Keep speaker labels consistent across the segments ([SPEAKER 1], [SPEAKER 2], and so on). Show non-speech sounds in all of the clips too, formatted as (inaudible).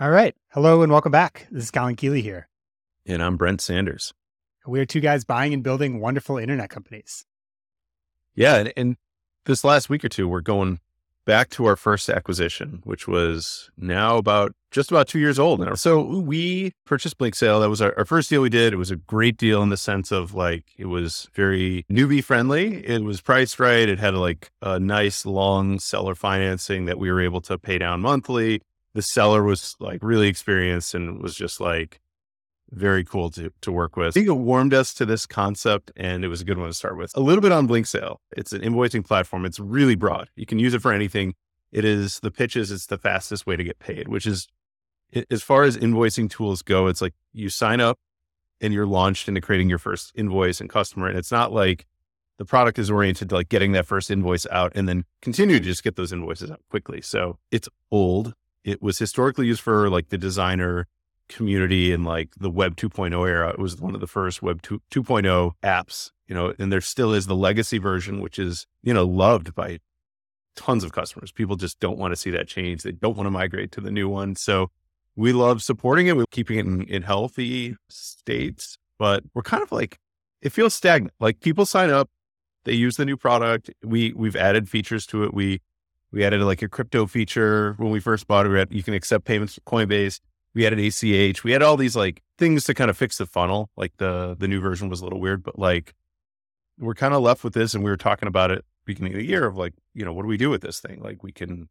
[SPEAKER 1] All right. Hello and welcome back. This is Colin Keeley here.
[SPEAKER 2] And I'm Brent Sanders.
[SPEAKER 1] We are two guys buying and building wonderful internet companies.
[SPEAKER 2] Yeah. And, and this last week or two, we're going back to our first acquisition, which was now about just about two years old now. So we purchased BlinkSale. That was our, our, first deal we did. It was a great deal in the sense of like it was very newbie friendly. It was priced right. It had like a nice long seller financing that we were able to pay down monthly the seller was like really experienced and was just like very cool to, to work with. I think it warmed us to this concept and it was a good one to start with. A little bit on BlinkSale. It's an invoicing platform. It's really broad. You can use it for anything. It is the pitches. It's the fastest way to get paid, which is as far as invoicing tools go, it's like you sign up and you're launched into creating your first invoice and customer. And it's not like the product is oriented to like getting that first invoice out and then continue to just get those invoices out quickly. So it's old it was historically used for like the designer community and like the web 2.0 era. It was one of the first web 2, 2.0 apps, you know, and there still is the legacy version, which is, you know, loved by tons of customers. People just don't want to see that change. They don't want to migrate to the new one. So we love supporting it. We're keeping it in, in healthy states, but we're kind of like, it feels stagnant. Like people sign up, they use the new product. We, we've added features to it. We, we added like a crypto feature when we first bought it. Had, you can accept payments from Coinbase. We added ACH. We had all these like things to kind of fix the funnel. Like the the new version was a little weird, but like we're kind of left with this. And we were talking about it beginning of the year of like, you know, what do we do with this thing? Like we can,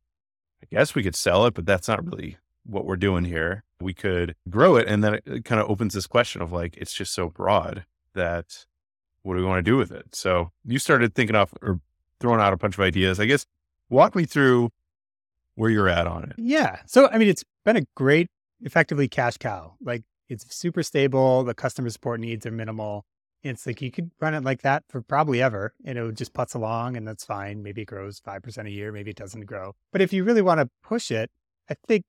[SPEAKER 2] I guess we could sell it, but that's not really what we're doing here. We could grow it. And then it, it kind of opens this question of like, it's just so broad that what do we want to do with it? So you started thinking off or throwing out a bunch of ideas. I guess Walk me through where you're at on it.
[SPEAKER 1] Yeah. So, I mean, it's been a great, effectively cash cow. Like it's super stable. The customer support needs are minimal. It's like you could run it like that for probably ever and it would just putz along and that's fine. Maybe it grows 5% a year. Maybe it doesn't grow. But if you really want to push it, I think,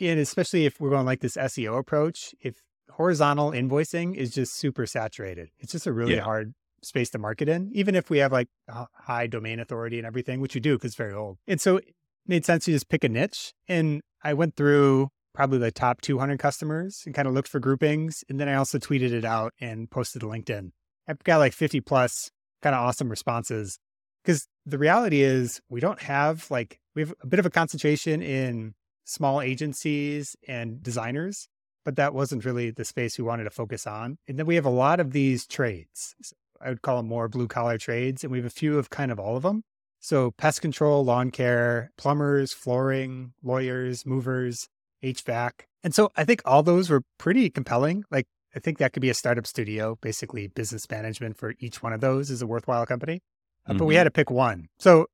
[SPEAKER 1] and especially if we're going like this SEO approach, if horizontal invoicing is just super saturated, it's just a really yeah. hard space to market in, even if we have like high domain authority and everything, which we do because it's very old. And so it made sense to just pick a niche. And I went through probably the top 200 customers and kind of looked for groupings. And then I also tweeted it out and posted to LinkedIn. I've got like 50 plus kind of awesome responses because the reality is we don't have like, we have a bit of a concentration in small agencies and designers but that wasn't really the space we wanted to focus on. And then we have a lot of these trades. I would call them more blue collar trades. And we have a few of kind of all of them. So pest control, lawn care, plumbers, flooring, lawyers, movers, HVAC. And so I think all those were pretty compelling. Like I think that could be a startup studio, basically business management for each one of those is a worthwhile company. Uh, mm-hmm. But we had to pick one. So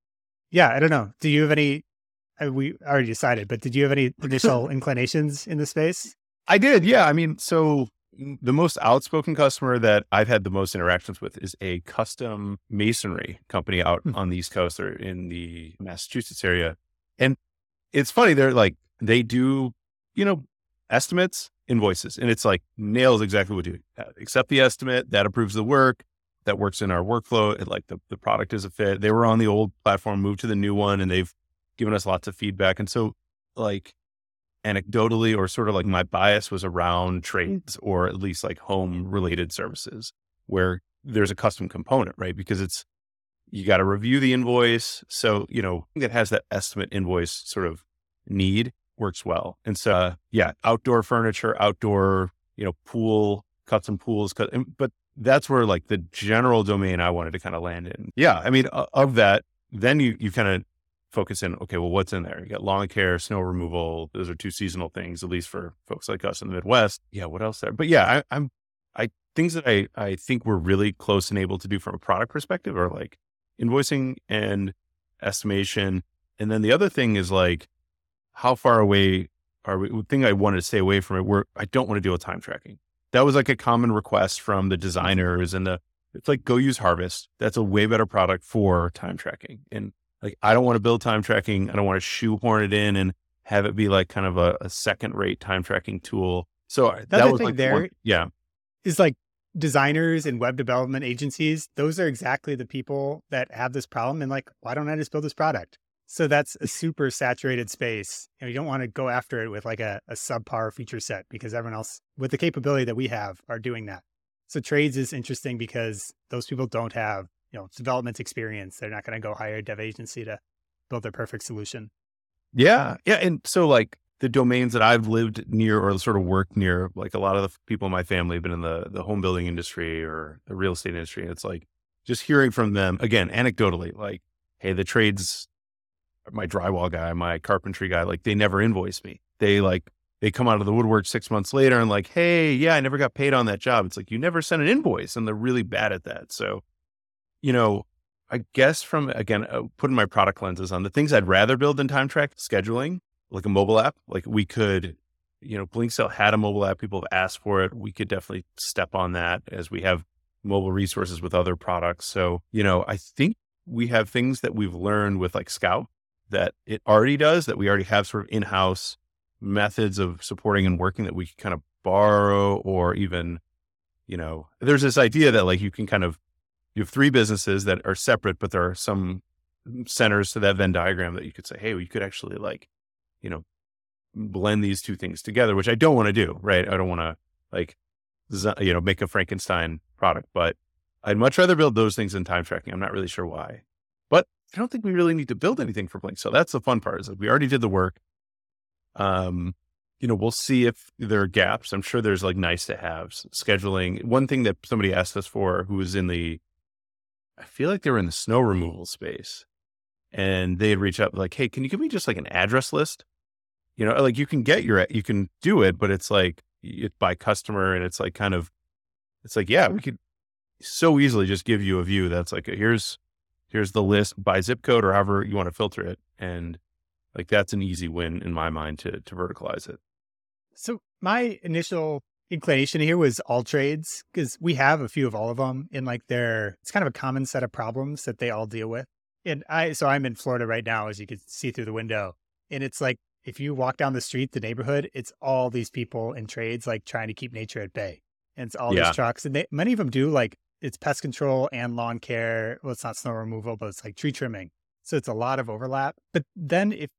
[SPEAKER 1] yeah, I don't know. Do you have any? Uh, we already decided, but did you have any initial (laughs) inclinations in the space?
[SPEAKER 2] I did. Yeah. I mean, so the most outspoken customer that I've had the most interactions with is a custom masonry company out mm-hmm. on the East Coast or in the Massachusetts area. And it's funny, they're like, they do, you know, estimates, invoices, and it's like nails exactly what you. Accept the estimate, that approves the work, that works in our workflow. It, like the, the product is a fit. They were on the old platform, moved to the new one, and they've given us lots of feedback. And so, like, anecdotally or sort of like my bias was around trades or at least like home related services where there's a custom component, right? Because it's, you got to review the invoice. So, you know, that has that estimate invoice sort of need works well. And so, uh, yeah, outdoor furniture, outdoor, you know, pool, custom pools, but that's where like the general domain I wanted to kind of land in. Yeah. I mean, of that, then you, you kind of focus in, okay, well, what's in there? You got lawn care, snow removal. Those are two seasonal things, at least for folks like us in the Midwest. Yeah, what else there? But yeah, I, I'm, I, things that I, I think we're really close and able to do from a product perspective are like invoicing and estimation. And then the other thing is like, how far away are we? The thing I wanted to stay away from it, where I don't want to deal with time tracking. That was like a common request from the mm-hmm. designers and the, it's like go use Harvest. That's a way better product for time tracking. And like, I don't want to build time tracking. I don't want to shoehorn it in and have it be like kind of a, a second rate time tracking tool. So uh, that was like
[SPEAKER 1] there
[SPEAKER 2] one, yeah,
[SPEAKER 1] is like designers and web development agencies. Those are exactly the people that have this problem. And like, why don't I just build this product? So that's a super saturated space. And you don't want to go after it with like a, a subpar feature set because everyone else with the capability that we have are doing that. So trades is interesting because those people don't have, you know, it's development experience. They're not going to go hire a dev agency to build their perfect solution.
[SPEAKER 2] Yeah. Yeah. And so like the domains that I've lived near or sort of worked near, like a lot of the people in my family have been in the the home building industry or the real estate industry. It's like just hearing from them again, anecdotally, like, hey, the trades, my drywall guy, my carpentry guy, like they never invoice me. They like they come out of the woodwork six months later and like, hey, yeah, I never got paid on that job. It's like you never sent an invoice, and they're really bad at that. So, you know, I guess from again uh, putting my product lenses on the things I'd rather build than time track scheduling like a mobile app. Like we could, you know, Blinksale had a mobile app. People have asked for it. We could definitely step on that as we have mobile resources with other products. So, you know, I think we have things that we've learned with like Scout that it already does that we already have sort of in-house methods of supporting and working that we can kind of borrow or even, you know, there's this idea that like you can kind of you have three businesses that are separate, but there are some centers to that Venn diagram that you could say, hey, we could actually like you know, blend these two things together, which I don't want to do, right? I don't want to like, you know, make a Frankenstein product, but I'd much rather build those things in time tracking. I'm not really sure why, but I don't think we really need to build anything for Blink. So that's the fun part is like we already did the work. Um, you know, we'll see if there are gaps. I'm sure there's like nice to have scheduling. One thing that somebody asked us for who was in the, I feel like they were in the snow removal space and they had reached out like, Hey, can you give me just like an address list you know, like you can get your, you can do it, but it's like it's by customer and it's like kind of, it's like, yeah, we could so easily just give you a view that's like, here's, here's the list by zip code or however you want to filter it. And like, that's an easy win in my mind to, to verticalize it.
[SPEAKER 1] So my initial inclination here was all trades because we have a few of all of them in like their, it's kind of a common set of problems that they all deal with. And I, so I'm in Florida right now, as you can see through the window. And it's like if you walk down the street, the neighborhood, it's all these people in trades like trying to keep nature at bay. And it's all yeah. these trucks. And they, many of them do like it's pest control and lawn care. Well, it's not snow removal, but it's like tree trimming. So it's a lot of overlap. But then if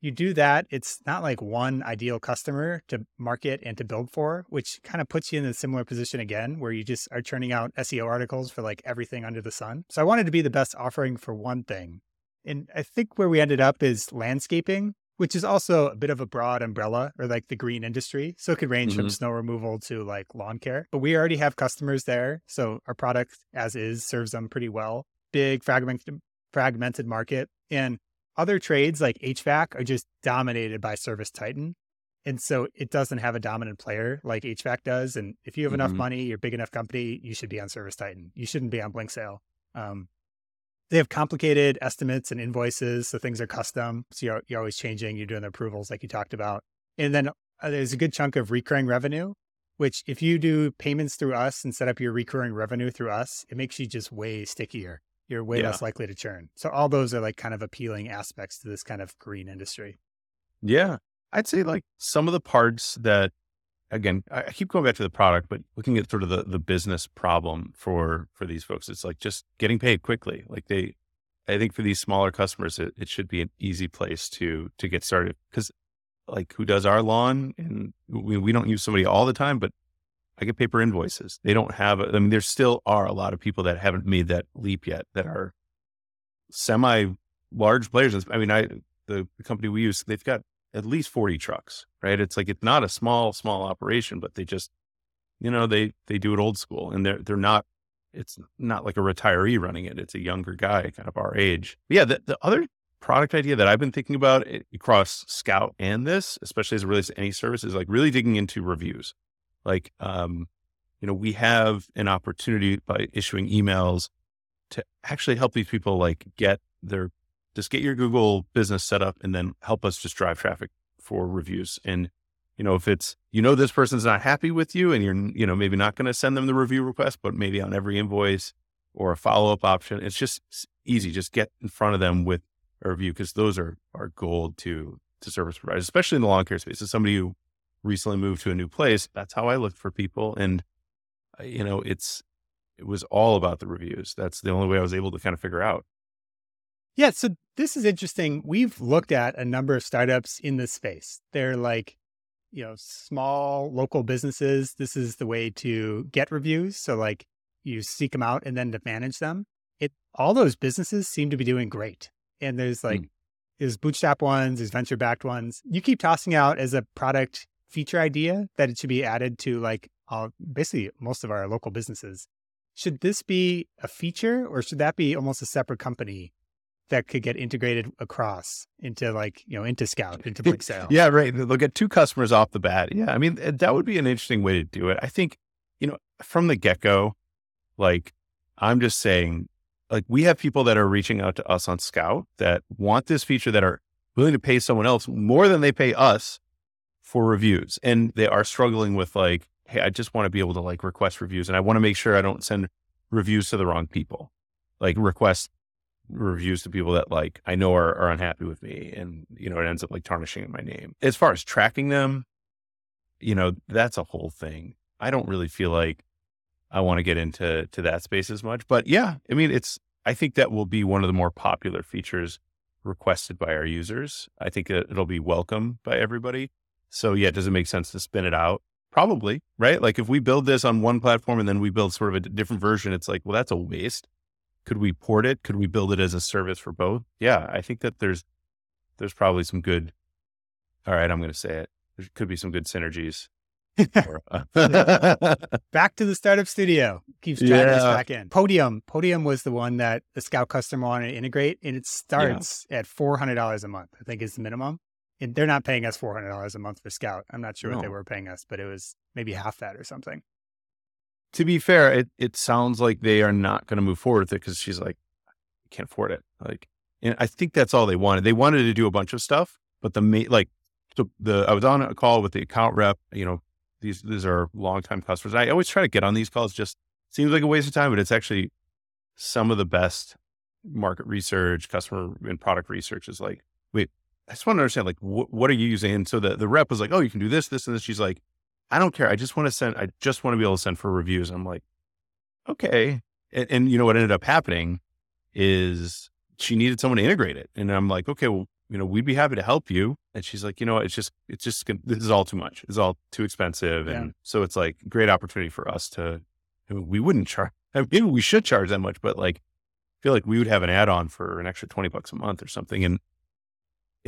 [SPEAKER 1] you do that, it's not like one ideal customer to market and to build for, which kind of puts you in a similar position again, where you just are churning out SEO articles for like everything under the sun. So I wanted to be the best offering for one thing. And I think where we ended up is landscaping which is also a bit of a broad umbrella or like the green industry. So it could range mm-hmm. from snow removal to like lawn care. But we already have customers there. So our product as is serves them pretty well. Big fragmented fragmented market. And other trades like HVAC are just dominated by Service Titan. And so it doesn't have a dominant player like HVAC does. And if you have mm-hmm. enough money, you're a big enough company, you should be on Service Titan. You shouldn't be on Blinksale. Um, they have complicated estimates and invoices, so things are custom. So you're, you're always changing. You're doing the approvals like you talked about, and then uh, there's a good chunk of recurring revenue. Which, if you do payments through us and set up your recurring revenue through us, it makes you just way stickier. You're way yeah. less likely to churn. So all those are like kind of appealing aspects to this kind of green industry.
[SPEAKER 2] Yeah, I'd say like some of the parts that again, I keep going back to the product, but looking at sort of the, the business problem for, for these folks, it's like just getting paid quickly. Like they, I think for these smaller customers, it, it should be an easy place to, to get started. Cause like who does our lawn and we, we don't use somebody all the time, but I get paper invoices. They don't have, I mean, there still are a lot of people that haven't made that leap yet that are semi large players. I mean, I, the, the company we use, they've got at least 40 trucks, right? It's like, it's not a small, small operation, but they just, you know, they, they do it old school and they're, they're not, it's not like a retiree running it. It's a younger guy, kind of our age. But yeah. The, the other product idea that I've been thinking about eh, across Scout and this, especially as it relates to any service is like really digging into reviews. Like, um, you know, we have an opportunity by issuing emails to actually help these people like get their just get your Google business set up and then help us just drive traffic for reviews. And, you know, if it's, you know, this person's not happy with you and you're, you know, maybe not going to send them the review request, but maybe on every invoice or a follow up option, it's just easy. Just get in front of them with a review because those are, are gold to, to service providers, especially in the lawn care space. As somebody who recently moved to a new place, that's how I looked for people. And, uh, you know, it's, it was all about the reviews. That's the only way I was able to kind of figure out
[SPEAKER 1] Yeah, so this is interesting. We've looked at a number of startups in this space. They're like, you know, small local businesses. This is the way to get reviews. So like you seek them out and then to manage them. It all those businesses seem to be doing great. And there's like mm. there's bootstrap ones, there's venture backed ones. You keep tossing out as a product feature idea that it should be added to like all basically most of our local businesses. Should this be a feature or should that be almost a separate company that could get integrated across into like you know into Scout into (laughs) Blink Sale.
[SPEAKER 2] yeah, right. They'll get two customers off the bat. Yeah, I mean eh, that would be an interesting way to do it. I think you know from the get go, like I'm just saying, like we have people that are reaching out to us on Scout that want this feature that are willing to pay someone else more than they pay us for reviews, and they are struggling with like, hey, I just want to be able to like request reviews, and I want to make sure I don't send reviews to the wrong people, like request reviews to people that like I know are, are unhappy with me and you know it ends up like tarnishing my name. As far as tracking them, you know, that's a whole thing. I don't really feel like I want to get into to that space as much. But yeah, I mean it's I think that will be one of the more popular features requested by our users. I think it'll be welcome by everybody. So yeah, does it make sense to spin it out? Probably, right? Like if we build this on one platform and then we build sort of a different version, it's like, well, that's a waste. Could we port it? Could we build it as a service for both? Yeah, I think that there's there's probably some good. All right, I'm going to say it. There could be some good synergies.
[SPEAKER 1] Uh, (laughs) back to the startup studio. Keeps dragging yeah. us back in. Podium. Podium was the one that the Scout customer wanted to integrate, and it starts yeah. at four hundred dollars a month. I think is the minimum. And they're not paying us four hundred dollars a month for Scout. I'm not sure no. what they were paying us, but it was maybe half that or something
[SPEAKER 2] to be fair, it, it sounds like they are not going to move forward with it because she's like, I can't afford it. Like, and I think that's all they wanted. They wanted to do a bunch of stuff, but the ma- like, so the I was on a call with the account rep. You know, these these are longtime customers. I always try to get on these calls. Just seems like a waste of time, but it's actually some of the best market research, customer and product research. Is like, wait, I just want to understand, like, wh- what are you using? And so the the rep was like, oh, you can do this, this, and this. She's like, I don't care. I just want to send, I just want to be able to send for reviews. I'm like, okay. And, and, you know, what ended up happening is she needed someone to integrate it. And I'm like, okay, well, you know, we'd be happy to help you. And she's like, you know, it's just, it's just, this is all too much. It's all too expensive. And so it's like great opportunity for us to, we wouldn't charge, (laughs) I mean, maybe we should charge that much, but like, I feel like we would have an add on for an extra 20 bucks a month or something. And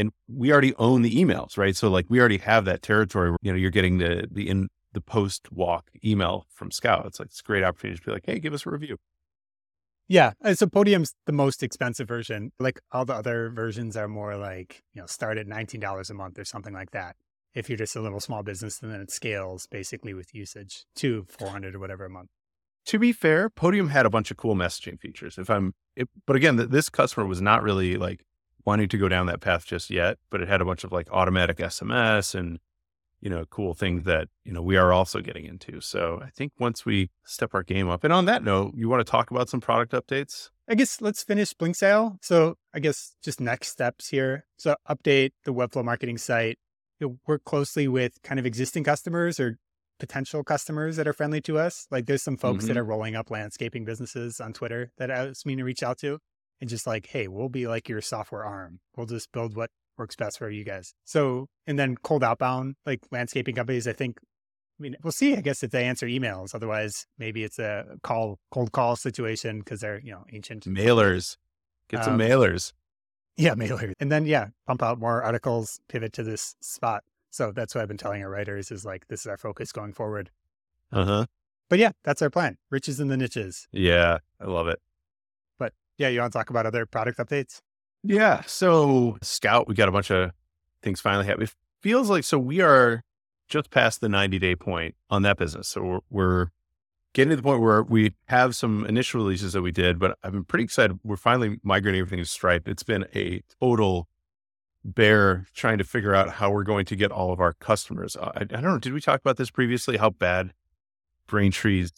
[SPEAKER 2] and we already own the emails, right? So like we already have that territory. Where, you know, you're getting the the in the post walk email from Scout. It's like it's a great opportunity to be like, hey, give us a review.
[SPEAKER 1] Yeah, so Podium's the most expensive version. Like all the other versions are more like you know start at nineteen dollars a month or something like that. If you're just a little small business, and then it scales basically with usage to four hundred or whatever a month.
[SPEAKER 2] To be fair, Podium had a bunch of cool messaging features. If I'm, it, but again, this customer was not really like wanting to go down that path just yet, but it had a bunch of like automatic SMS and, you know, cool things that, you know, we are also getting into. So I think once we step our game up, and on that note, you want to talk about some product updates?
[SPEAKER 1] I guess let's finish Blink Sale. So I guess just next steps here. So update the Webflow marketing site. You'll work closely with kind of existing customers or potential customers that are friendly to us. Like there's some folks mm-hmm. that are rolling up landscaping businesses on Twitter that I was mean to reach out to and just like, hey, we'll be like your software arm. We'll just build what works best for you guys. So, and then cold outbound, like landscaping companies, I think, I mean, we'll see, I guess, if they answer emails. Otherwise, maybe it's a call, cold call situation because they're, you know, ancient
[SPEAKER 2] mailers. Get some um, mailers.
[SPEAKER 1] Yeah, mailers. And then, yeah, pump out more articles, pivot to this spot. So that's what I've been telling our writers is like, this is our focus going forward.
[SPEAKER 2] Uh huh.
[SPEAKER 1] But yeah, that's our plan. Riches in the niches.
[SPEAKER 2] Yeah, I love it
[SPEAKER 1] yeah, you want to talk about other product updates?
[SPEAKER 2] Yeah. So Scout, we got a bunch of things finally happen. It feels like so we are just past the 90 day point on that business. So we're, we're getting to the point where we have some initial releases that we did, but I've been pretty excited. We're finally migrating everything to Stripe. It's been a total bear trying to figure out how we're going to get all of our customers. Uh, I, I don't know. Did we talk about this previously? How bad Braintree's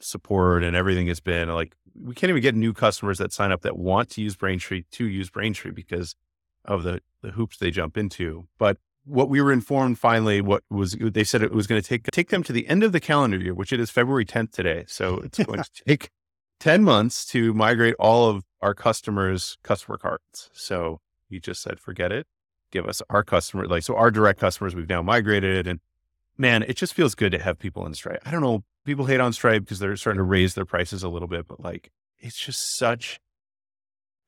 [SPEAKER 2] support and everything has been like we can't even get new customers that sign up that want to use Braintree to use Braintree because of the the hoops they jump into. But what we were informed finally, what was they said it was going to take take them to the end of the calendar year, which it is February 10th today. So it's going to take 10 months to migrate all of our customers' customer cards. So we just said, forget it. Give us our customer, like, so our direct customers, we've now migrated. And man, it just feels good to have people in Stripe. I don't know. People hate on Stripe because they're starting to raise their prices a little bit, but like, it's just such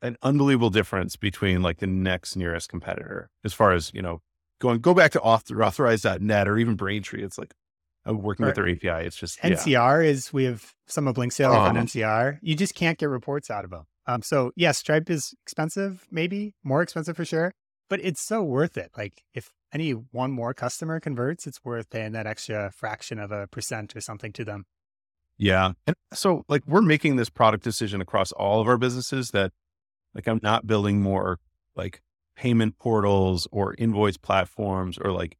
[SPEAKER 2] an unbelievable difference between like the next nearest competitor as far as, you know, going, go back to author, authorize.net or even Braintree. It's like, uh, working right. with their API. It's just
[SPEAKER 1] NCR yeah. is we have some of Blinksale on uh-huh. NCR. You just can't get reports out of them. Um, so yeah, Stripe is expensive, maybe more expensive for sure, but it's so worth it. Like if any one more customer converts, it's worth paying that extra fraction of a percent or something to them.
[SPEAKER 2] Yeah. And so like we're making this product decision across all of our businesses that like I'm not building more like payment portals or invoice platforms or like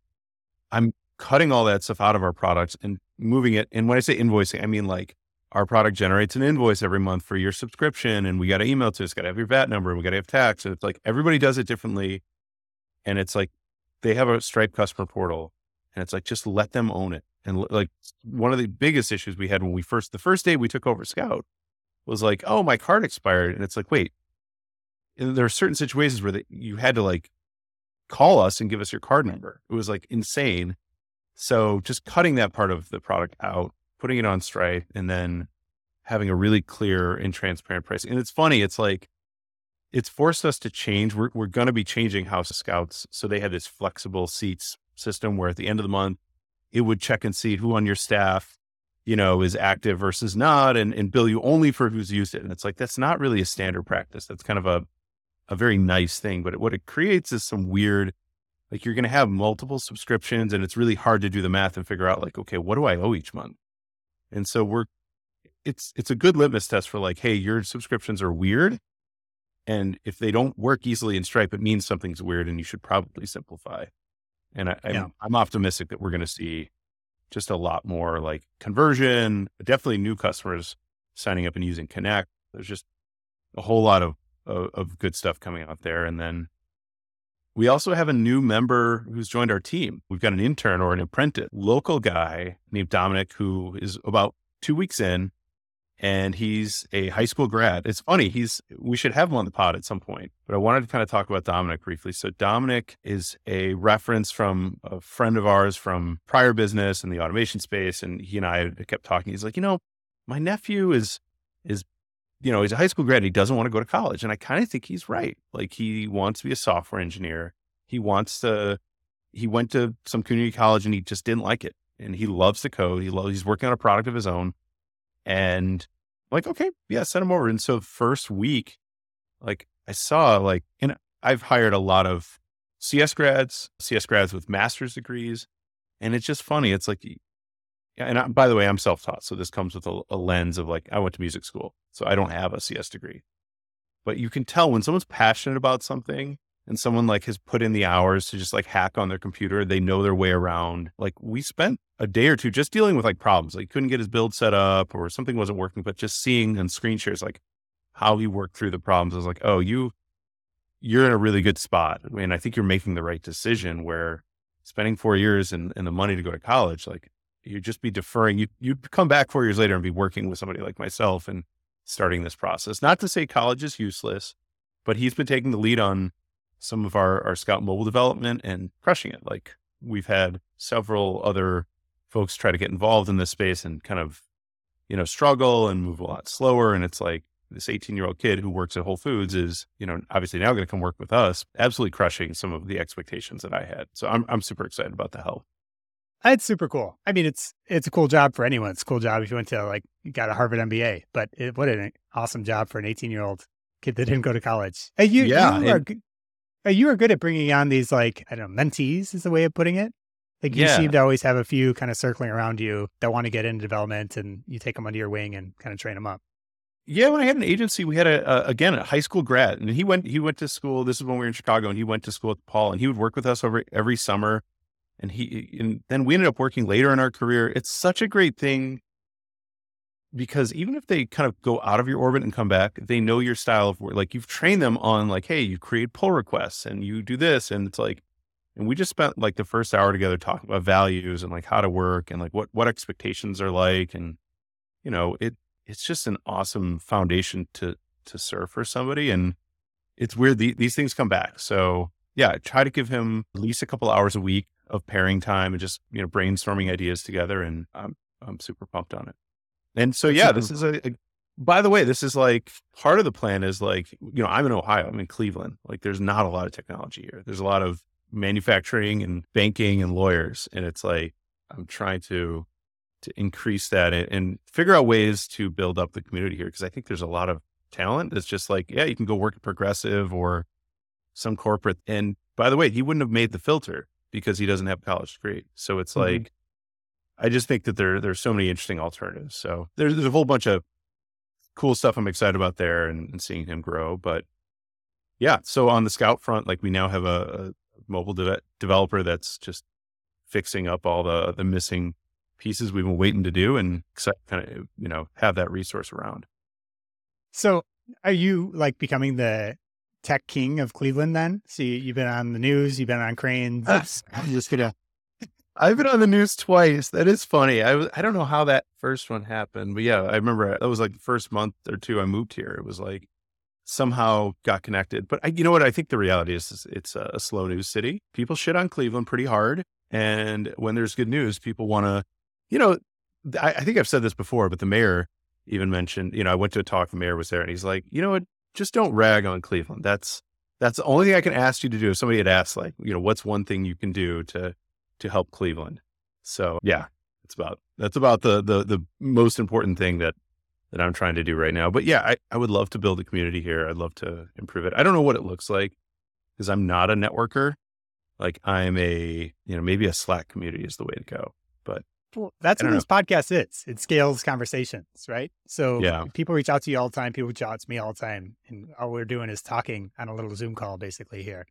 [SPEAKER 2] I'm cutting all that stuff out of our products and moving it. And when I say invoicing, I mean like our product generates an invoice every month for your subscription and we got to email to us, got to have your VAT number and we got to have tax. And it's like everybody does it differently. And it's like they have a Stripe customer portal and it's like just let them own it. And like one of the biggest issues we had when we first, the first day we took over Scout was like, oh, my card expired. And it's like, wait, and there are certain situations where the, you had to like call us and give us your card number. It was like insane. So just cutting that part of the product out, putting it on Stripe, and then having a really clear and transparent pricing. And it's funny, it's like it's forced us to change. We're we're going to be changing House Scouts. So they had this flexible seats system where at the end of the month, it would check and see who on your staff, you know, is active versus not, and and bill you only for who's used it. And it's like that's not really a standard practice. That's kind of a a very nice thing, but what it creates is some weird like you're going to have multiple subscriptions and it's really hard to do the math and figure out like, okay, what do I owe each month? And so we're, it's, it's a good litmus test for like, hey, your subscriptions are weird. And if they don't work easily in Stripe, it means something's weird and you should probably simplify. And I, yeah. I'm, I'm optimistic that we're going to see just a lot more like conversion, definitely new customers signing up and using Connect. There's just a whole lot of, of, of good stuff coming out there. And then we also have a new member who's joined our team. We've got an intern or an apprentice, local guy named Dominic, who is about two weeks in, and he's a high school grad. It's funny, he's we should have him on the pod at some point, but I wanted to kind of talk about Dominic briefly. So Dominic is a reference from a friend of ours from prior business in the automation space, and he and I kept talking. He's like, you know, my nephew is is you know, he's a high school grad. He doesn't want to go to college. And I kind of think he's right. Like he wants to be a software engineer. He wants to, he went to some community college and he just didn't like it. And he loves to code. He loves, he's working on a product of his own. And I'm like, okay, yeah, send them over. And so first week, like I saw like, and I've hired a lot of CS grads, CS grads with master's degrees. And it's just funny. It's like yeah. and I, by the way, I'm self taught. So this comes with a, a, lens of like, I went to music school, so I don't have a CS degree. But you can tell when someone's passionate about something and someone like has put in the hours to just like hack on their computer, they know their way around. Like we spent a day or two just dealing with like problems. Like couldn't get his build set up or something wasn't working, but just seeing on screen shares like how he worked through the problems. I was like, oh, you you're in a really good spot. I mean, I think you're making the right decision where spending four years and, and the money to go to college, like you'd just be deferring. You you'd come back four years later and be working with somebody like myself and starting this process. Not to say college is useless, but he's been taking the lead on some of our our Scout mobile development and crushing it. Like we've had several other folks try to get involved in this space and kind of you know struggle and move a lot slower. And it's like this 18 year old kid who works at Whole Foods is, you know, obviously now going to come work with us, absolutely crushing some of the expectations that I had. So I'm, I'm super excited about the help.
[SPEAKER 1] Uh, it's super cool. I mean, it's it's a cool job for anyone. It's a cool job if you went to like got a Harvard MBA. But it, what an awesome job for an 18 year old kid that didn't go to college. Hey, you, yeah, you it, are you are good at bringing on these like I don't know mentees is the way of putting it. Like you yeah. seem to always have a few kind of circling around you that want to get into development, and you take them under your wing and kind of train them up.
[SPEAKER 2] Yeah, when I had an agency, we had a, a, again a high school grad, and he went he went to school. This is when we were in Chicago, and he went to school with Paul, and he would work with us over every summer and he and then we ended up working later in our career it's such a great thing because even if they kind of go out of your orbit and come back they know your style of work like you've trained them on like hey you create pull requests and you do this and it's like and we just spent like the first hour together talking about values and like how to work and like what what expectations are like and you know it it's just an awesome foundation to to serve for somebody. And it's weird the, these things come back. So yeah, try to give him at least a couple hours a week of pairing time and just you know brainstorming ideas together. And I'm I'm super pumped on it. And so yeah, this is a, a by the way, this is like part of the plan is like, you know, I'm in Ohio, I'm in Cleveland. Like there's not a lot of technology here. There's a lot of manufacturing and banking and lawyers. And it's like, I'm trying to to increase that and, and figure out ways to build up the community here. Cause I think there's a lot of talent that's just like, yeah, you can go work at Progressive or some corporate. And by the way, he wouldn't have made the filter because he doesn't have a college degree. So it's mm-hmm. like, I just think that there there's so many interesting alternatives. So there's there's a whole bunch of cool stuff I'm excited about there and, and seeing him grow. But yeah, so on the Scout front, like we now have a, a mobile de- developer that's just fixing up all the the missing pieces we've been waiting to do and kind of you know have that resource around.
[SPEAKER 1] So are you like becoming the tech king of Cleveland then? So you, have been on the news, you've been on Crain's.
[SPEAKER 2] Ah, I'm just gonna. I've been on the news twice. That is funny. I I don't know how that first one happened, but yeah, I remember uh, that was like the first month or two I moved here. It was like somehow got connected. But I, you know what? I think the reality is, is it's a, a slow news city. People shit on Cleveland pretty hard, and when there's good news, people want to, you know, I, I think I've said this before, but the mayor even mentioned, you know, I went to a talk, the mayor was there, and he's like, you know what? Just don't rag on Cleveland. That's that's the only thing I can ask you to do. If somebody had asked, like, you know, what's one thing you can do to to help Cleveland? So yeah, it's about that's about the the the most important thing that that I'm trying to do right now. But yeah, I, I would love to build a community here. I'd love to improve it. I don't know what it looks like because I'm not a networker. Like I'm a, you know, maybe a Slack community is the way to go. But
[SPEAKER 1] well, that's what know. this podcast is. It scales conversations, right? So yeah. people reach out to you all the time. People reach out to me all the time. And all we're doing is talking on a little Zoom call basically here.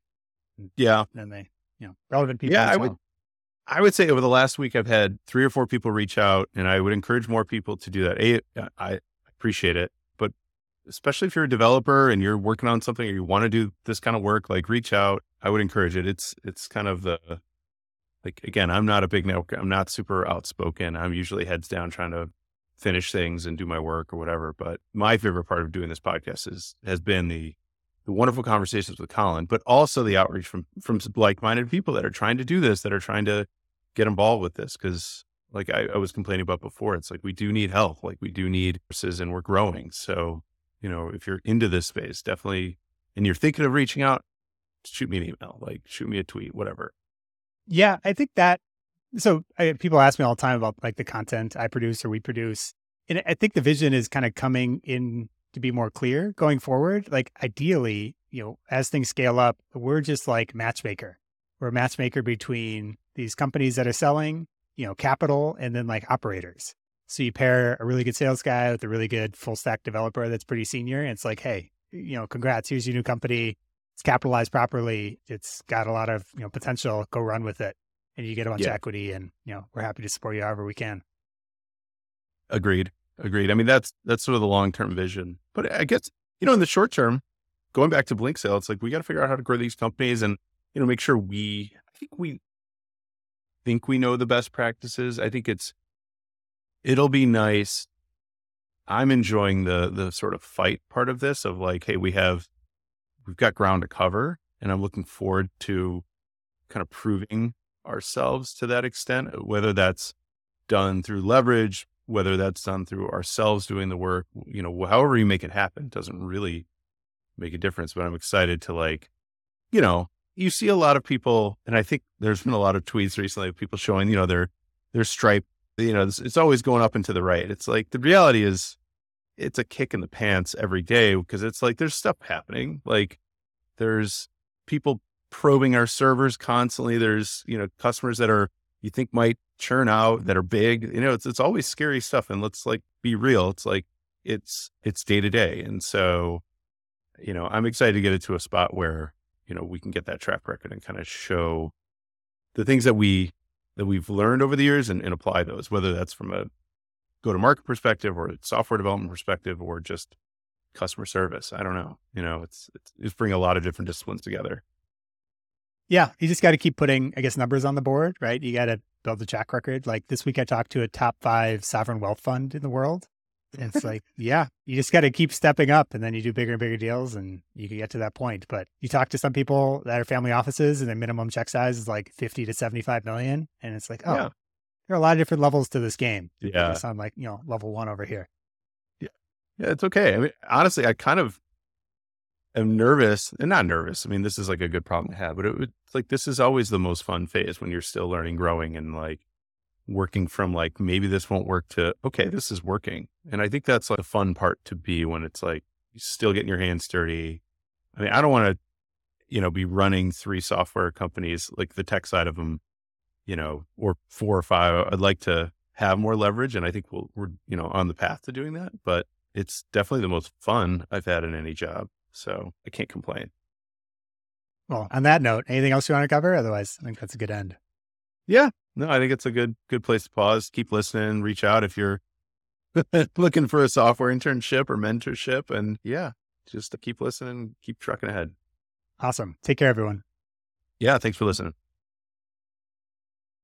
[SPEAKER 2] Yeah.
[SPEAKER 1] And they, you know, relevant people.
[SPEAKER 2] Yeah, I well. would I would say over the last week I've had three or four people reach out and I would encourage more people to do that. A, uh, I appreciate it, but especially if you're a developer and you're working on something or you want to do this kind of work, like reach out. I would encourage it. It's it's kind of the like again, I'm not a big network. I'm not super outspoken. I'm usually heads down trying to finish things and do my work or whatever. But my favorite part of doing this podcast is has been the the wonderful conversations with Colin, but also the outreach from from like minded people that are trying to do this, that are trying to get involved with this. Because like I, I was complaining about before, it's like we do need help. Like we do need resources and we're growing. So, you know, if you're into this space, definitely and you're thinking of reaching out, shoot me an email, like shoot me a tweet, whatever.
[SPEAKER 1] Yeah, I think that. So I, people ask me all the time about like the content I produce or we produce, and I think the vision is kind of coming in to be more clear going forward. Like ideally, you know, as things scale up, we're just like matchmaker. We're a matchmaker between these companies that are selling, you know, capital and then like operators. So you pair a really good sales guy with a really good full stack developer that's pretty senior. And it's like, hey, you know, congrats, here's your new company it's capitalized properly. It's got a lot of you know potential. Go run with it, and you get a bunch yeah. of equity. And you know we're happy to support you however we can.
[SPEAKER 2] Agreed. Agreed. I mean that's that's sort of the long term vision. But I guess you know in the short term, going back to BlinkSale, it's like we got to figure out how to grow these companies and you know make sure we. I think we think we know the best practices. I think it's it'll be nice. I'm enjoying the the sort of fight part of this of like, hey, we have we've got ground to cover. And I'm looking forward to kind of proving ourselves to that extent, whether that's done through leverage, whether that's done through ourselves doing the work, you know, however you make it happen doesn't really make a difference. But I'm excited to like, you know, you see a lot of people, and I think there's been a lot of tweets recently of people showing, you know, their their stripe, you know, it's, it's always going up and to the right. It's like the reality is it's a kick in the pants every day because it's like there's stuff happening. Like there's people probing our servers constantly. There's, you know, customers that are you think might churn out that are big. You know, it's it's always scary stuff. And let's like be real. It's like it's it's day to day. And so, you know, I'm excited to get it to a spot where, you know, we can get that track record and kind of show the things that we that we've learned over the years and, and apply those, whether that's from a go to market perspective or software development perspective or just customer service. I don't know. You know, it's it's, it's bring a lot of different disciplines together.
[SPEAKER 1] Yeah, you just got to keep putting, I guess, numbers on the board, right? You got to build a track record. Like this week, I talked to a top five sovereign wealth fund in the world, And it's like, (laughs) yeah, you just got to keep stepping up and then you do bigger and bigger deals and you can get to that point. But you talk to some people that are family offices and their minimum check size is like 50 to 75 million. And it's like, oh,
[SPEAKER 2] Yeah.
[SPEAKER 1] there are a lot of different levels to this game.
[SPEAKER 2] Yeah.
[SPEAKER 1] So I'm like, you know, level one over here.
[SPEAKER 2] Yeah, Yeah. it's okay. I mean, honestly, I kind of am nervous and not nervous. I mean, this is like a good problem to have, but it, it's like this is always the most fun phase when you're still learning, growing, and like working from like maybe this won't work to okay, this is working. And I think that's like the fun part to be when it's like still getting your hands dirty. I mean, I don't want to, you know, be running three software companies like the tech side of them, you know, or four or five. I'd like to have more leverage, and I think we'll, we're you know on the path to doing that, but it's definitely the most fun I've had in any job. So I can't complain.
[SPEAKER 1] Well, on that note, anything else you want to cover? Otherwise, I think that's a good end.
[SPEAKER 2] Yeah. No, I think it's a good, good place to pause. Keep listening, reach out if you're (laughs) looking for a software internship or mentorship. And yeah, just to keep listening, keep trucking ahead.
[SPEAKER 1] Awesome. Take care, everyone.
[SPEAKER 2] Yeah. Thanks for listening.